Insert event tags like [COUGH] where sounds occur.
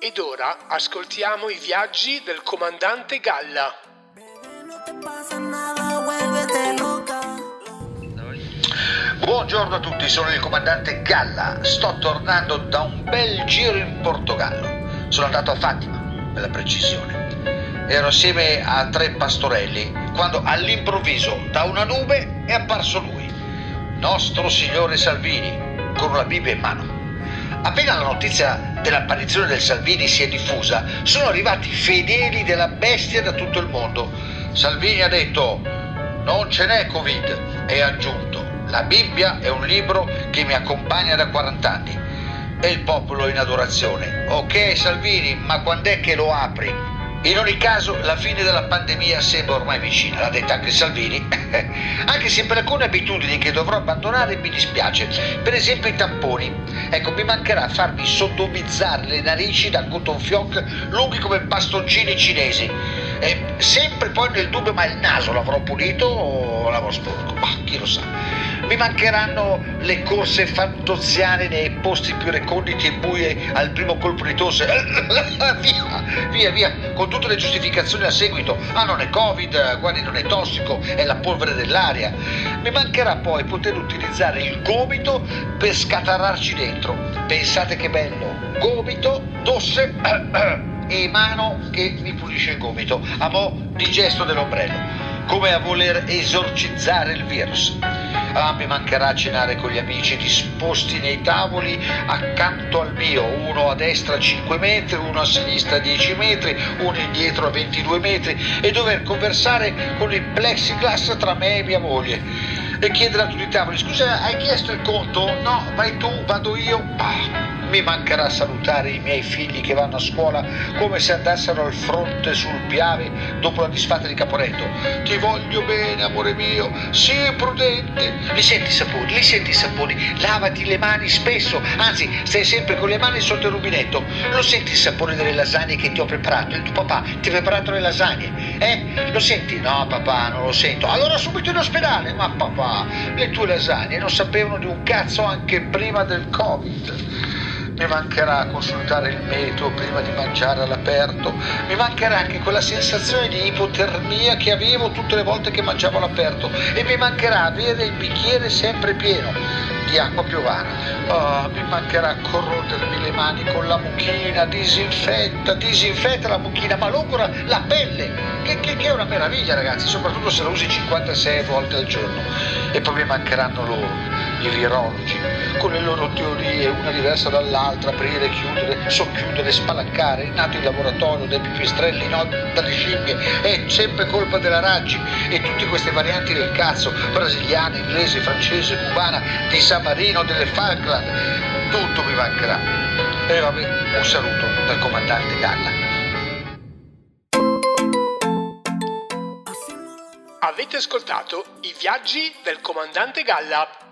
Ed ora ascoltiamo i viaggi del comandante Galla. Buongiorno a tutti, sono il comandante Galla. Sto tornando da un bel giro in Portogallo. Sono andato a Fatima, per la precisione. Ero assieme a tre pastorelli quando all'improvviso da una nube è apparso lui, nostro signore Salvini, con una Bibbia in mano. Appena la notizia dell'apparizione del Salvini si è diffusa, sono arrivati fedeli della bestia da tutto il mondo. Salvini ha detto non ce n'è Covid e ha aggiunto la Bibbia è un libro che mi accompagna da 40 anni. E il popolo in adorazione. Ok Salvini, ma quando è che lo apri? In ogni caso, la fine della pandemia sembra ormai vicina, l'ha detta anche Salvini, [LAUGHS] anche se per alcune abitudini che dovrò abbandonare mi dispiace, per esempio i tamponi. Ecco, mi mancherà farmi sodomizzare le narici da cotton fioc lunghi come bastoncini cinesi. E sempre poi nel dubbio, ma il naso l'avrò pulito o l'avrò sporco? Ma chi lo sa. Mi mancheranno le corse fantoziane nei posti più reconditi e bui al primo colpo di tosse. [LAUGHS] via, via, via, con tutte le giustificazioni a seguito. Ah, non è Covid, guardi, non è tossico, è la polvere dell'aria. Mi mancherà poi poter utilizzare il gomito per scatarrarci dentro. Pensate che bello. Gomito, tosse [CLEARS THROAT] e mano che mi pulisce il gomito. A mo' di gesto dell'ombrello. Come a voler esorcizzare il virus. Ah, mi mancherà cenare con gli amici disposti nei tavoli accanto al mio, uno a destra a 5 metri, uno a sinistra a 10 metri, uno indietro a 22 metri e dover conversare con il plexiglass tra me e mia moglie e chiedere a tutti i tavoli scusa hai chiesto il conto? No, vai tu, vado io. Mi mancherà salutare i miei figli che vanno a scuola come se andassero al fronte sul Piave dopo la disfatta di Caporetto. Ti voglio bene, amore mio, sii prudente. Li senti i saponi, li senti i saponi, lavati le mani spesso, anzi stai sempre con le mani sotto il rubinetto. Lo senti il sapore delle lasagne che ti ho preparato? Il tuo papà ti ha preparato le lasagne, eh? Lo senti? No, papà, non lo sento. Allora subito in ospedale. Ma papà, le tue lasagne non sapevano di un cazzo anche prima del Covid mi mancherà consultare il meteo prima di mangiare all'aperto, mi mancherà anche quella sensazione di ipotermia che avevo tutte le volte che mangiavo all'aperto e mi mancherà avere il bicchiere sempre pieno di acqua piovana. Oh, mi mancherà corrodermi le mani con la mucchina, disinfetta, disinfetta la mucchina, ma logora la pelle, che, che, che, è una meraviglia ragazzi, soprattutto se la usi 56 volte al giorno. E poi mi mancheranno loro, i virologi, con le loro teorie, una diversa dall'altra, aprire, chiudere, socchiudere, spalancare, nato in laboratorio dai pipistrelli, no, dalle scimmie, è sempre colpa della Raggi e tutte queste varianti del cazzo, brasiliana, inglese, francese, cubana, di San Marino, delle Falkland, tutto mi mancherà. E vabbè, un saluto dal comandante Galla. Avete ascoltato i viaggi del comandante Galla.